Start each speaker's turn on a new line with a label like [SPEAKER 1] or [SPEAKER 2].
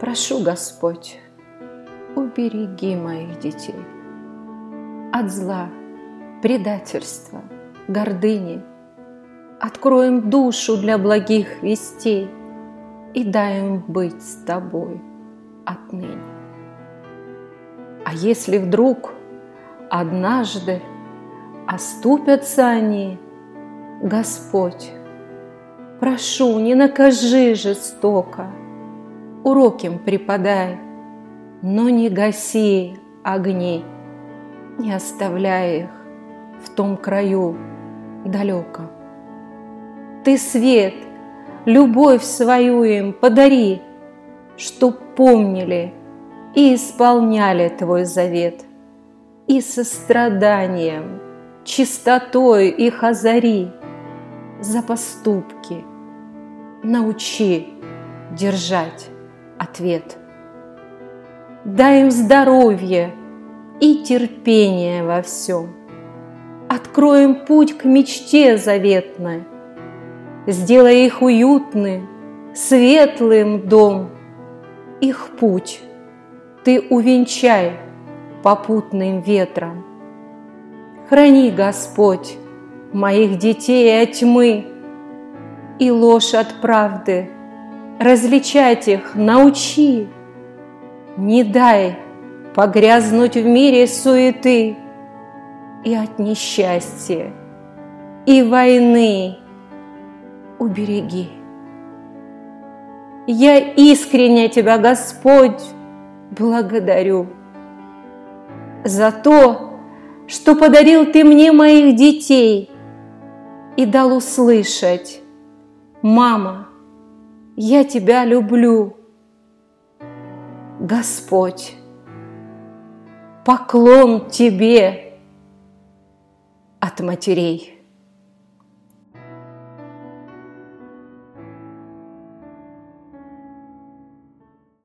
[SPEAKER 1] Прошу, Господь, убереги моих детей от зла, предательства, гордыни. Откроем душу для благих вестей и дай им быть с тобой отныне. А если вдруг однажды оступятся они, Господь, прошу, не накажи жестоко, урок им преподай, но не гаси огней, не оставляя их в том краю далеко. Ты свет, любовь свою им подари, чтоб помнили и исполняли Твой завет, и состраданием, чистотой их озари, за поступки научи держать ответ. Дай им здоровье и терпение во всем. Откроем путь к мечте заветной, Сделай их уютным, светлым дом. Их путь ты увенчай попутным ветром. Храни, Господь, моих детей от тьмы и ложь от правды, различать их научи. Не дай погрязнуть в мире суеты и от несчастья, и войны убереги. Я искренне Тебя, Господь, благодарю за то, что подарил Ты мне моих детей и дал услышать, «Мама, я Тебя люблю». Господь, поклон Тебе от матерей.